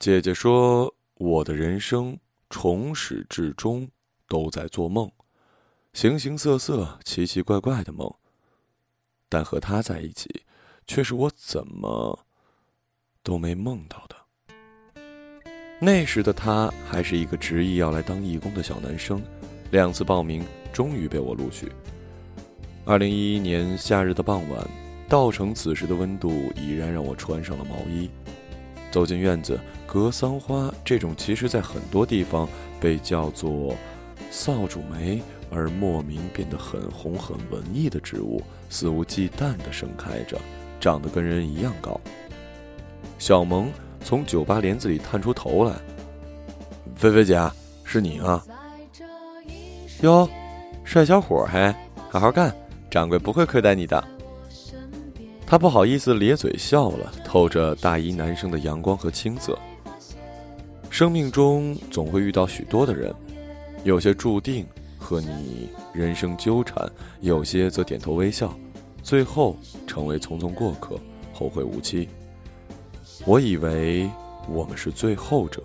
姐姐说，我的人生从始至终都在做梦，形形色色、奇奇怪怪的梦。但和他在一起，却是我怎么都没梦到的。那时的他还是一个执意要来当义工的小男生，两次报名终于被我录取。二零一一年夏日的傍晚，稻城此时的温度已然让我穿上了毛衣。走进院子，格桑花这种其实在很多地方被叫做扫帚梅而莫名变得很红很文艺的植物，肆无忌惮地盛开着，长得跟人一样高。小萌从酒吧帘子里探出头来：“菲菲姐，是你啊？哟，帅小伙嘿，好好干，掌柜不会亏待你的。”他不好意思咧嘴笑了，透着大一男生的阳光和青涩。生命中总会遇到许多的人，有些注定和你人生纠缠，有些则点头微笑，最后成为匆匆过客，后会无期。我以为我们是最后者。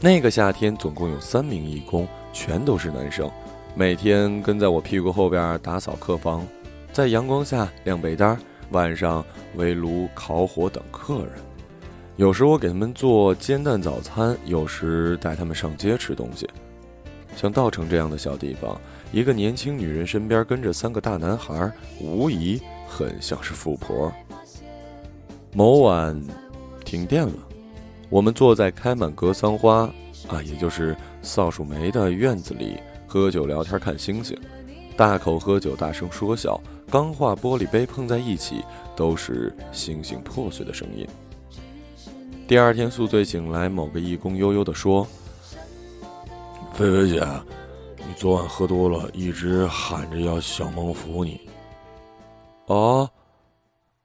那个夏天，总共有三名义工，全都是男生，每天跟在我屁股后边打扫客房。在阳光下晾被单，晚上围炉烤火等客人。有时我给他们做煎蛋早餐，有时带他们上街吃东西。像稻城这样的小地方，一个年轻女人身边跟着三个大男孩，无疑很像是富婆。某晚，停电了，我们坐在开满格桑花啊，也就是扫帚梅的院子里，喝酒聊天看星星，大口喝酒，大声说笑。钢化玻璃杯碰在一起，都是星星破碎的声音。第二天宿醉醒来，某个义工悠悠地说：“菲菲姐，你昨晚喝多了，一直喊着要小萌扶你。”哦，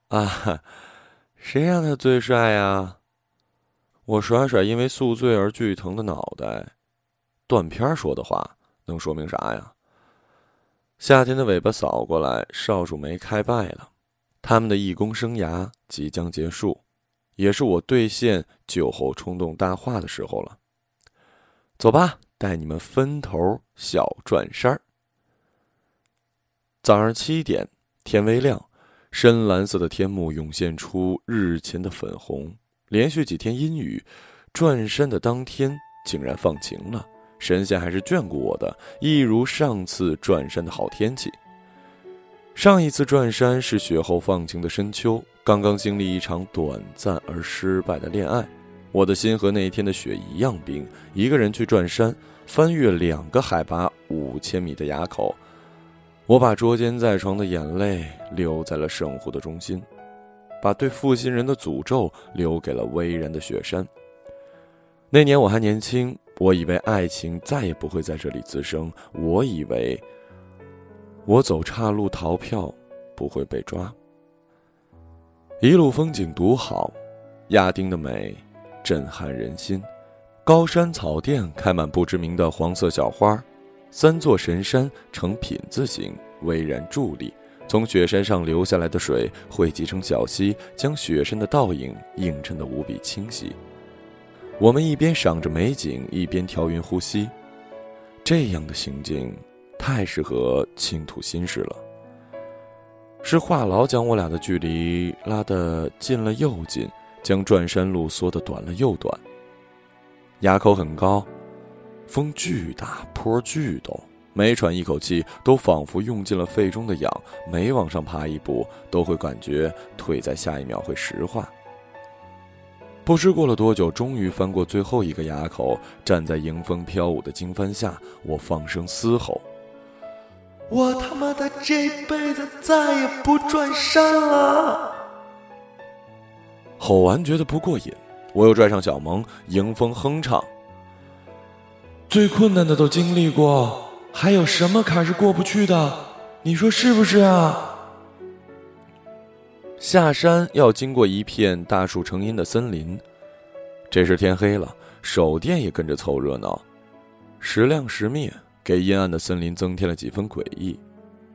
啊，谁让他最帅呀？我甩甩因为宿醉而剧疼的脑袋，断片说的话能说明啥呀？夏天的尾巴扫过来，少主梅开败了，他们的义工生涯即将结束，也是我兑现酒后冲动大话的时候了。走吧，带你们分头小转山。早上七点，天微亮，深蓝色的天幕涌现出日前的粉红。连续几天阴雨，转山的当天竟然放晴了。神仙还是眷顾我的，一如上次转山的好天气。上一次转山是雪后放晴的深秋，刚刚经历一场短暂而失败的恋爱，我的心和那一天的雪一样冰。一个人去转山，翻越两个海拔五千米的垭口，我把捉奸在床的眼泪留在了圣湖的中心，把对负心人的诅咒留给了巍然的雪山。那年我还年轻。我以为爱情再也不会在这里滋生，我以为我走岔路逃票不会被抓。一路风景独好，亚丁的美震撼人心，高山草甸开满不知名的黄色小花，三座神山呈品字形巍然伫立，从雪山上流下来的水汇集成小溪，将雪山的倒影映衬得无比清晰。我们一边赏着美景，一边调匀呼吸，这样的行径太适合倾吐心事了。是话痨将我俩的距离拉得近了又近，将转山路缩得短了又短。垭口很高，风巨大，坡巨陡，每喘一口气都仿佛用尽了肺中的氧，每往上爬一步都会感觉腿在下一秒会石化。不知过了多久，终于翻过最后一个垭口，站在迎风飘舞的经幡下，我放声嘶吼：“我他妈的这辈子再也不转山了！”吼完觉得不过瘾，我又拽上小萌，迎风哼唱：“最困难的都经历过，还有什么坎是过不去的？你说是不是啊？”下山要经过一片大树成荫的森林，这时天黑了，手电也跟着凑热闹，时亮时灭，给阴暗的森林增添了几分诡异。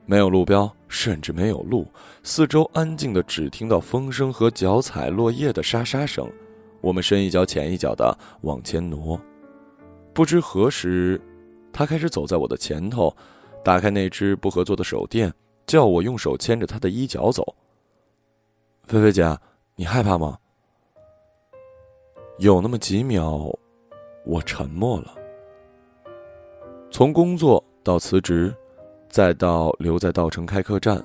没有路标，甚至没有路，四周安静的，只听到风声和脚踩落叶的沙沙声。我们深一脚浅一脚的往前挪。不知何时，他开始走在我的前头，打开那只不合作的手电，叫我用手牵着他的衣角走。菲菲姐，你害怕吗？有那么几秒，我沉默了。从工作到辞职，再到留在稻城开客栈，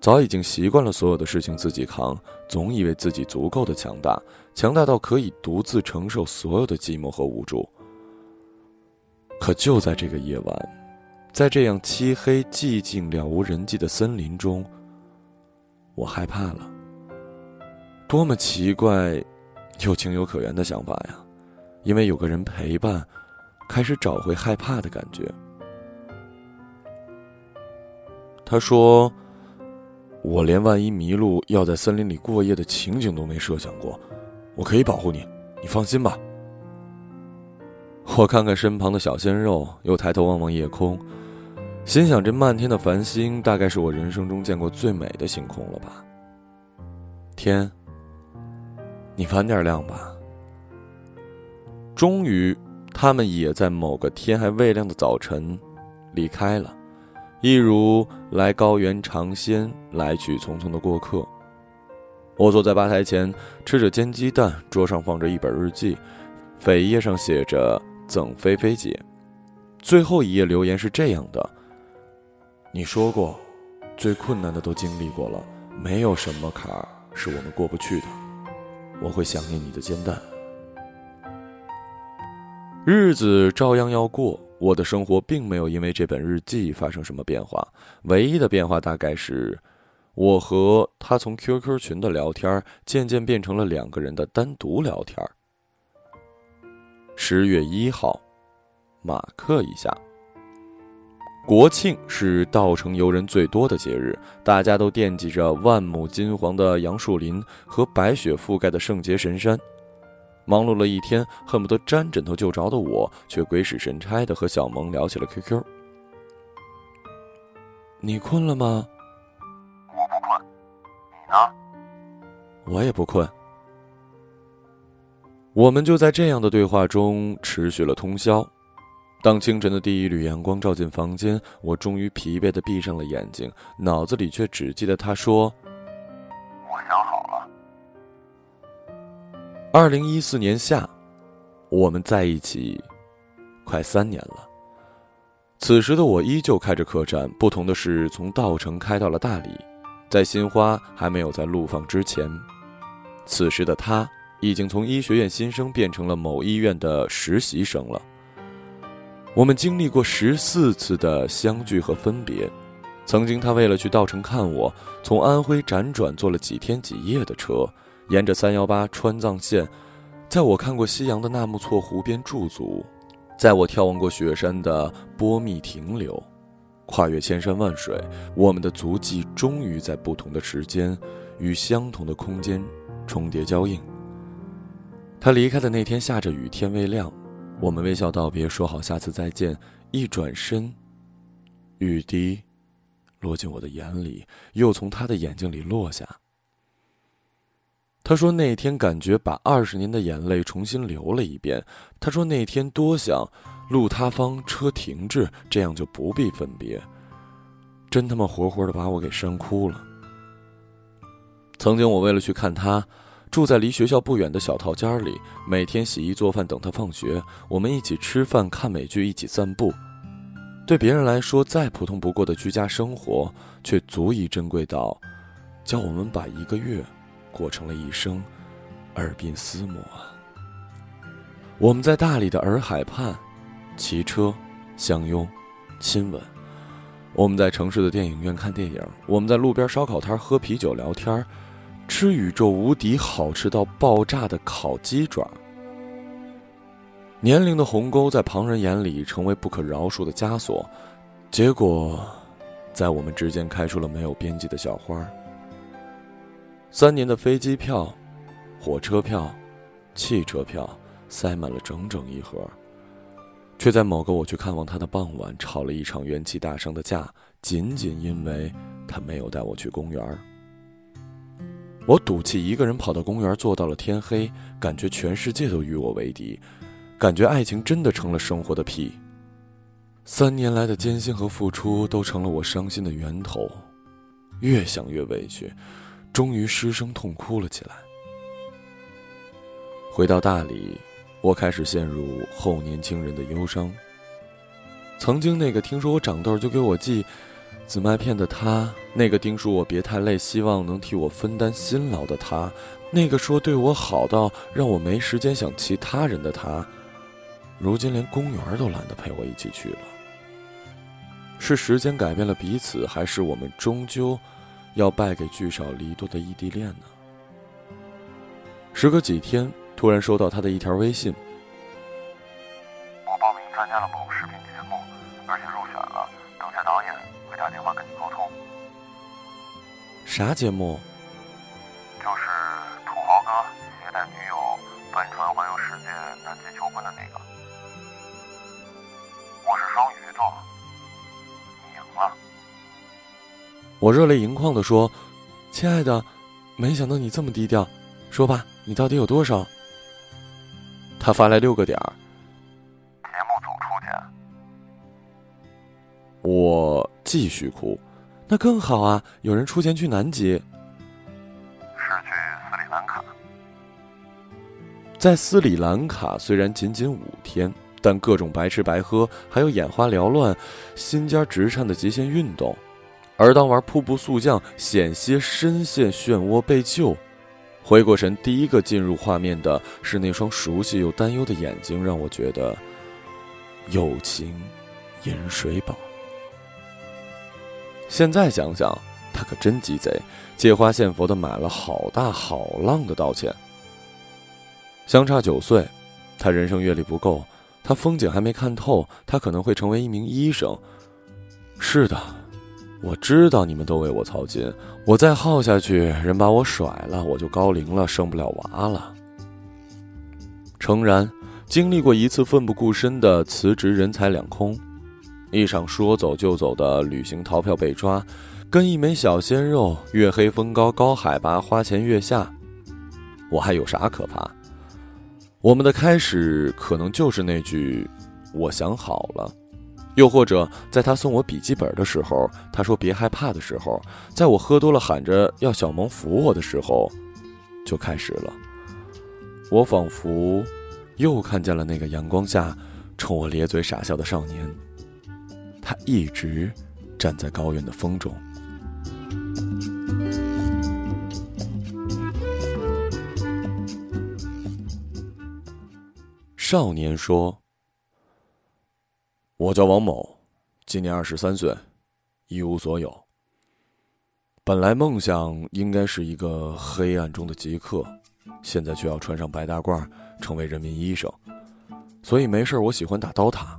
早已经习惯了所有的事情自己扛，总以为自己足够的强大，强大到可以独自承受所有的寂寞和无助。可就在这个夜晚，在这样漆黑、寂静、了无人迹的森林中，我害怕了。多么奇怪，又情有可原的想法呀！因为有个人陪伴，开始找回害怕的感觉。他说：“我连万一迷路要在森林里过夜的情景都没设想过，我可以保护你，你放心吧。”我看看身旁的小鲜肉，又抬头望望夜空，心想：这漫天的繁星，大概是我人生中见过最美的星空了吧？天，你晚点亮吧。终于，他们也在某个天还未亮的早晨离开了，一如来高原尝鲜、来去匆匆的过客。我坐在吧台前，吃着煎鸡蛋，桌上放着一本日记，扉页上写着。赠菲菲姐，最后一页留言是这样的：“你说过，最困难的都经历过了，没有什么坎儿是我们过不去的。我会想念你的煎蛋。日子照样要过，我的生活并没有因为这本日记发生什么变化。唯一的变化大概是，我和他从 QQ 群的聊天渐渐变成了两个人的单独聊天。”十月一号，马克一下。国庆是稻城游人最多的节日，大家都惦记着万亩金黄的杨树林和白雪覆盖的圣洁神山。忙碌了一天，恨不得沾枕头就着的我，却鬼使神差的和小萌聊起了 QQ。你困了吗？我不困，你呢？我也不困。我们就在这样的对话中持续了通宵。当清晨的第一缕阳光照进房间，我终于疲惫的闭上了眼睛，脑子里却只记得他说：“我想好了。”二零一四年夏，我们在一起快三年了。此时的我依旧开着客栈，不同的是，从稻城开到了大理，在新花还没有在陆放之前。此时的他。已经从医学院新生变成了某医院的实习生了。我们经历过十四次的相聚和分别。曾经，他为了去稻城看我，从安徽辗转坐了几天几夜的车，沿着三幺八川藏线，在我看过夕阳的纳木错湖边驻足，在我眺望过雪山的波密停留，跨越千山万水，我们的足迹终于在不同的时间与相同的空间重叠交映。他离开的那天下着雨，天未亮，我们微笑道别，说好下次再见。一转身，雨滴落进我的眼里，又从他的眼睛里落下。他说那天感觉把二十年的眼泪重新流了一遍。他说那天多想路塌方，车停滞，这样就不必分别。真他妈活活的把我给煽哭了。曾经我为了去看他。住在离学校不远的小套间里，每天洗衣做饭等他放学，我们一起吃饭、看美剧、一起散步。对别人来说再普通不过的居家生活，却足以珍贵到，叫我们把一个月过成了一生，耳鬓厮磨。我们在大理的洱海畔，骑车、相拥、亲吻；我们在城市的电影院看电影；我们在路边烧烤摊喝啤酒聊天儿。吃宇宙无敌好吃到爆炸的烤鸡爪。年龄的鸿沟在旁人眼里成为不可饶恕的枷锁，结果，在我们之间开出了没有边际的小花。三年的飞机票、火车票、汽车票塞满了整整一盒，却在某个我去看望他的傍晚吵了一场元气大伤的架，仅仅因为他没有带我去公园。我赌气一个人跑到公园，坐到了天黑，感觉全世界都与我为敌，感觉爱情真的成了生活的屁。三年来的艰辛和付出都成了我伤心的源头，越想越委屈，终于失声痛哭了起来。回到大理，我开始陷入后年轻人的忧伤。曾经那个听说我长痘就给我寄紫麦片的他，那个叮嘱我别太累，希望能替我分担辛劳的他，那个说对我好到让我没时间想其他人的他，如今连公园都懒得陪我一起去了。是时间改变了彼此，还是我们终究要败给聚少离多的异地恋呢？时隔几天，突然收到他的一条微信：“啥节目？就是土豪哥携带女友帆船环游世界南极求婚的那个。我是双鱼座，你赢了。我热泪盈眶的说：“亲爱的，没想到你这么低调，说吧，你到底有多少？”他发来六个点儿。节目总出钱我继续哭，那更好啊！有人出钱去南极，是去斯里兰卡。在斯里兰卡，虽然仅仅五天，但各种白吃白喝，还有眼花缭乱、心尖直颤的极限运动。而当玩瀑布速降，险些深陷漩涡被救，回过神，第一个进入画面的是那双熟悉又担忧的眼睛，让我觉得友情饮水饱。现在想想，他可真鸡贼，借花献佛的买了好大好浪的道歉。相差九岁，他人生阅历不够，他风景还没看透，他可能会成为一名医生。是的，我知道你们都为我操心，我再耗下去，人把我甩了，我就高龄了，生不了娃了。诚然，经历过一次奋不顾身的辞职，人财两空。一场说走就走的旅行逃票被抓，跟一枚小鲜肉，月黑风高，高海拔，花前月下，我还有啥可怕？我们的开始可能就是那句“我想好了”，又或者在他送我笔记本的时候，他说别害怕的时候，在我喝多了喊着要小萌扶我的时候，就开始了。我仿佛又看见了那个阳光下冲我咧嘴傻笑的少年。他一直站在高原的风中。少年说：“我叫王某，今年二十三岁，一无所有。本来梦想应该是一个黑暗中的极客，现在却要穿上白大褂，成为人民医生。所以没事我喜欢打刀塔。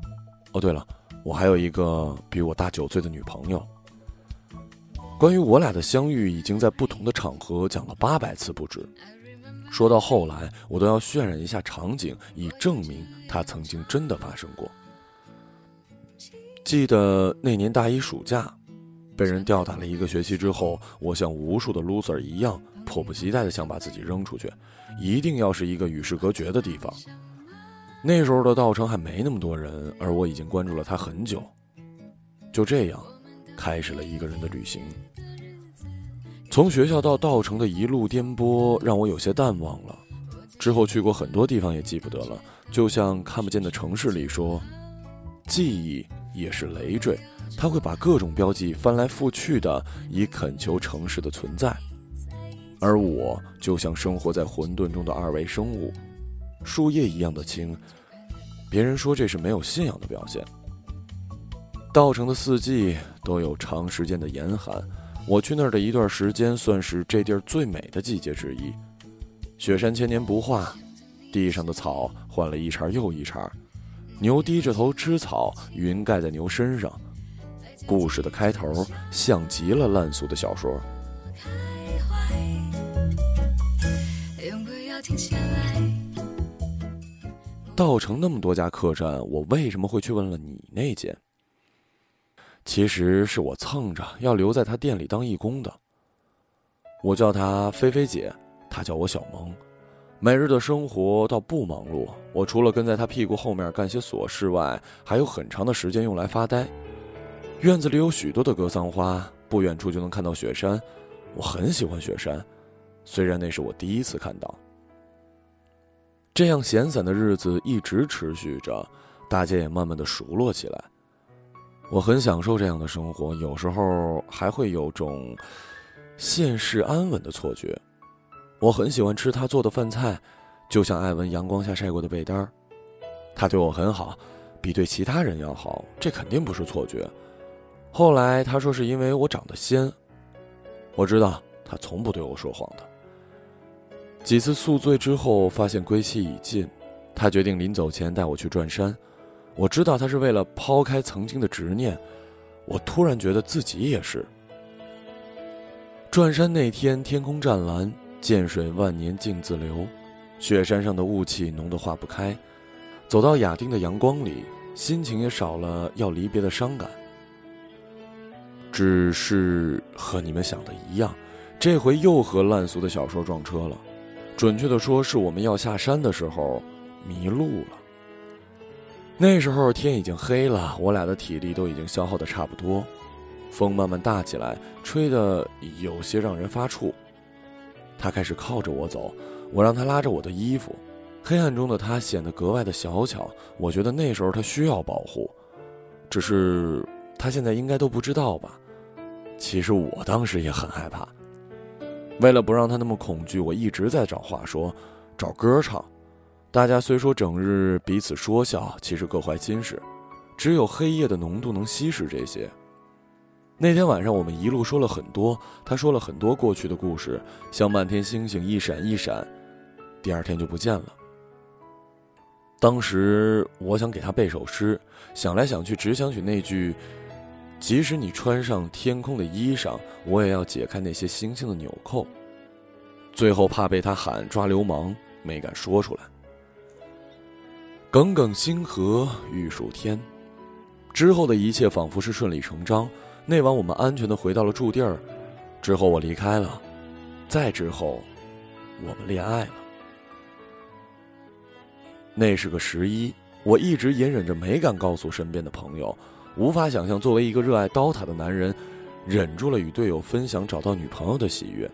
哦，对了。”我还有一个比我大九岁的女朋友。关于我俩的相遇，已经在不同的场合讲了八百次不止。说到后来，我都要渲染一下场景，以证明它曾经真的发生过。记得那年大一暑假，被人吊打了一个学期之后，我像无数的 loser 一样，迫不及待的想把自己扔出去，一定要是一个与世隔绝的地方。那时候的稻城还没那么多人，而我已经关注了他很久。就这样，开始了一个人的旅行。从学校到稻城的一路颠簸，让我有些淡忘了。之后去过很多地方，也记不得了。就像看不见的城市里说，记忆也是累赘，它会把各种标记翻来覆去的，以恳求城市的存在。而我就像生活在混沌中的二维生物。树叶一样的轻，别人说这是没有信仰的表现。稻城的四季都有长时间的严寒，我去那儿的一段时间算是这地儿最美的季节之一。雪山千年不化，地上的草换了一茬又一茬，牛低着头吃草，云盖在牛身上。故事的开头像极了烂俗的小说。稻城那么多家客栈，我为什么会去问了你那间？其实是我蹭着要留在他店里当义工的。我叫她菲菲姐，她叫我小萌。每日的生活倒不忙碌，我除了跟在她屁股后面干些琐事外，还有很长的时间用来发呆。院子里有许多的格桑花，不远处就能看到雪山。我很喜欢雪山，虽然那是我第一次看到。这样闲散的日子一直持续着，大家也慢慢的熟络起来。我很享受这样的生活，有时候还会有种现世安稳的错觉。我很喜欢吃他做的饭菜，就像艾文阳光下晒过的被单儿。他对我很好，比对其他人要好，这肯定不是错觉。后来他说是因为我长得仙，我知道他从不对我说谎的。几次宿醉之后，发现归期已尽，他决定临走前带我去转山。我知道他是为了抛开曾经的执念，我突然觉得自己也是。转山那天，天空湛蓝，涧水万年静自流，雪山上的雾气浓得化不开。走到亚丁的阳光里，心情也少了要离别的伤感。只是和你们想的一样，这回又和烂俗的小说撞车了。准确的说，是我们要下山的时候迷路了。那时候天已经黑了，我俩的体力都已经消耗的差不多，风慢慢大起来，吹得有些让人发怵。他开始靠着我走，我让他拉着我的衣服。黑暗中的他显得格外的小巧，我觉得那时候他需要保护，只是他现在应该都不知道吧。其实我当时也很害怕，为了不让他那么恐惧，我一直在找话说，找歌唱。大家虽说整日彼此说笑，其实各怀心事，只有黑夜的浓度能稀释这些。那天晚上我们一路说了很多，他说了很多过去的故事，像漫天星星一闪一闪，第二天就不见了。当时我想给他背首诗，想来想去，只想起那句：“即使你穿上天空的衣裳，我也要解开那些星星的纽扣。”最后怕被他喊抓流氓，没敢说出来。耿耿星河，玉树天。之后的一切仿佛是顺理成章。那晚我们安全的回到了驻地儿，之后我离开了，再之后，我们恋爱了。那是个十一，我一直隐忍着没敢告诉身边的朋友，无法想象作为一个热爱刀塔的男人，忍住了与队友分享找到女朋友的喜悦。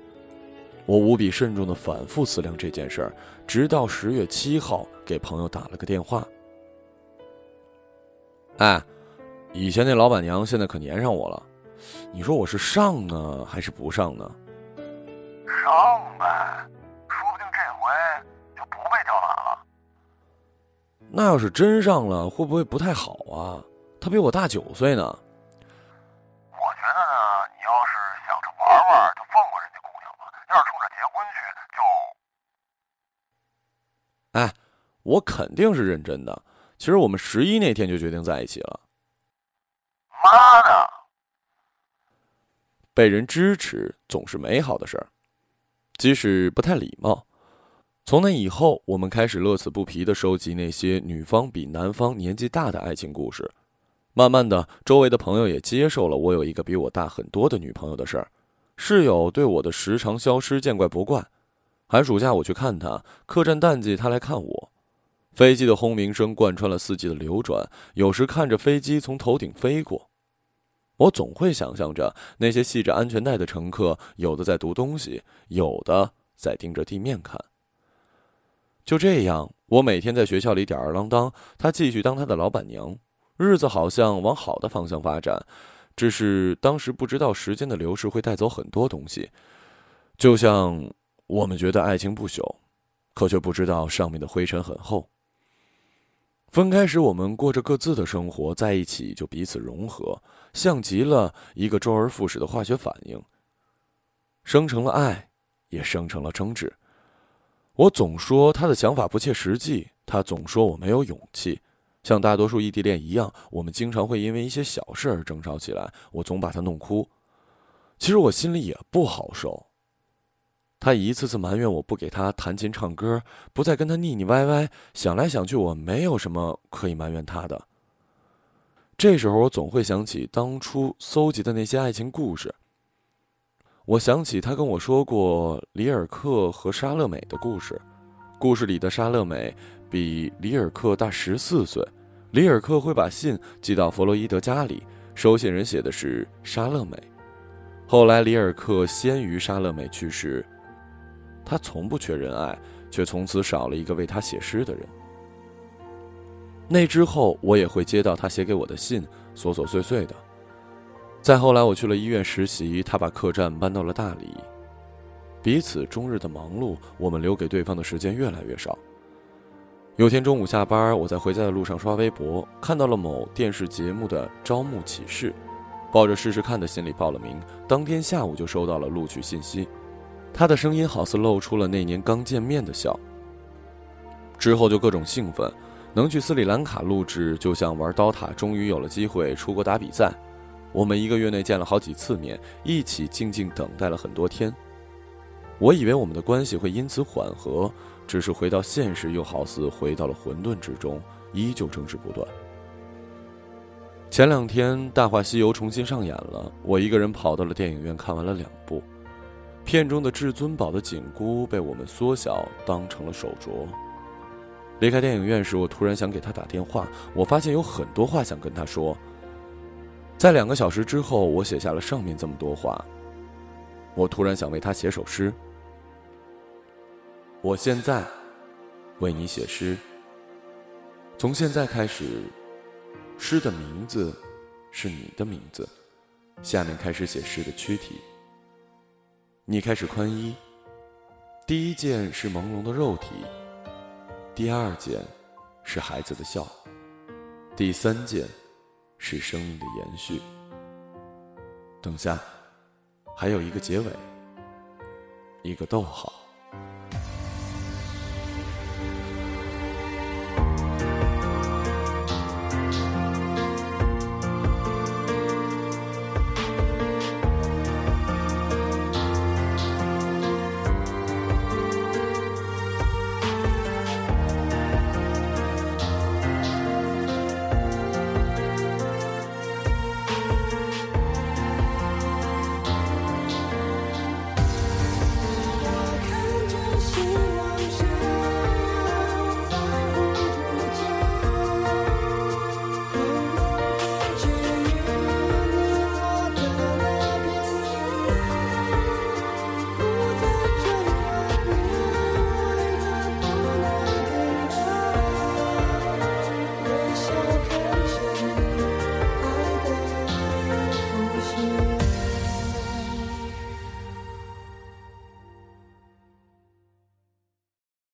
我无比慎重的反复思量这件事儿，直到十月七号给朋友打了个电话。哎，以前那老板娘现在可粘上我了，你说我是上呢还是不上呢？上呗，说不定这回就不被吊打了。那要是真上了，会不会不太好啊？他比我大九岁呢。我觉得呢，你要是想着玩玩，就放过人家姑娘吧。要是冲着结婚去，就……哎，我肯定是认真的。其实我们十一那天就决定在一起了。妈的！被人支持总是美好的事儿，即使不太礼貌。从那以后，我们开始乐此不疲的收集那些女方比男方年纪大的爱情故事。慢慢的，周围的朋友也接受了我有一个比我大很多的女朋友的事儿。室友对我的时常消失见怪不怪。寒暑假我去看他，客栈淡季他来看我。飞机的轰鸣声贯穿了四季的流转，有时看着飞机从头顶飞过，我总会想象着那些系着安全带的乘客，有的在读东西，有的在盯着地面看。就这样，我每天在学校里吊儿郎当，他继续当他的老板娘，日子好像往好的方向发展。只是当时不知道时间的流逝会带走很多东西，就像我们觉得爱情不朽，可却不知道上面的灰尘很厚。分开时，我们过着各自的生活；在一起，就彼此融合，像极了一个周而复始的化学反应，生成了爱，也生成了争执。我总说他的想法不切实际，他总说我没有勇气。像大多数异地恋一样，我们经常会因为一些小事而争吵起来，我总把他弄哭。其实我心里也不好受。他一次次埋怨我不给他弹琴唱歌，不再跟他腻腻歪歪。想来想去，我没有什么可以埋怨他的。这时候，我总会想起当初搜集的那些爱情故事。我想起他跟我说过里尔克和莎乐美的故事。故事里的莎乐美比里尔克大十四岁。里尔克会把信寄到弗洛伊德家里，收信人写的是莎乐美。后来里尔克先于莎乐美去世，他从不缺人爱，却从此少了一个为他写诗的人。那之后，我也会接到他写给我的信，琐琐碎碎的。再后来，我去了医院实习，他把客栈搬到了大理。彼此终日的忙碌，我们留给对方的时间越来越少。有天中午下班，我在回家的路上刷微博，看到了某电视节目的招募启事，抱着试试看的心理报了名。当天下午就收到了录取信息，他的声音好似露出了那年刚见面的笑。之后就各种兴奋，能去斯里兰卡录制，就像玩刀塔，终于有了机会出国打比赛。我们一个月内见了好几次面，一起静静等待了很多天。我以为我们的关系会因此缓和，只是回到现实，又好似回到了混沌之中，依旧争执不断。前两天《大话西游》重新上演了，我一个人跑到了电影院看完了两部。片中的至尊宝的紧箍被我们缩小当成了手镯。离开电影院时，我突然想给他打电话，我发现有很多话想跟他说。在两个小时之后，我写下了上面这么多话。我突然想为他写首诗。我现在为你写诗。从现在开始，诗的名字是你的名字。下面开始写诗的躯体。你开始宽衣。第一件是朦胧的肉体，第二件是孩子的笑，第三件是生命的延续。等下，还有一个结尾，一个逗号。